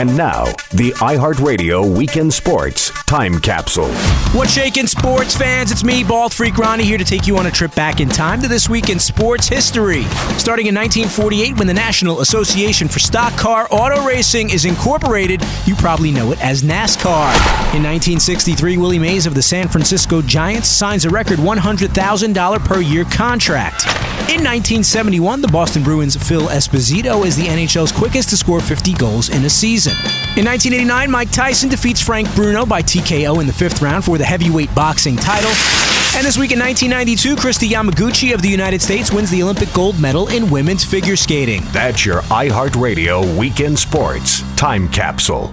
And now, the iHeartRadio Weekend Sports Time Capsule. What's shaking, sports fans? It's me, Bald Freak Ronnie, here to take you on a trip back in time to this week in sports history. Starting in 1948, when the National Association for Stock Car Auto Racing is incorporated, you probably know it as NASCAR. In 1963, Willie Mays of the San Francisco Giants signs a record $100,000 per year contract. In 1971, the Boston Bruins' Phil Esposito is the NHL's quickest to score 50 goals in a season. In 1989, Mike Tyson defeats Frank Bruno by TKO in the fifth round for the heavyweight boxing title. And this week in 1992, Kristi Yamaguchi of the United States wins the Olympic gold medal in women's figure skating. That's your iHeartRadio Weekend Sports Time Capsule.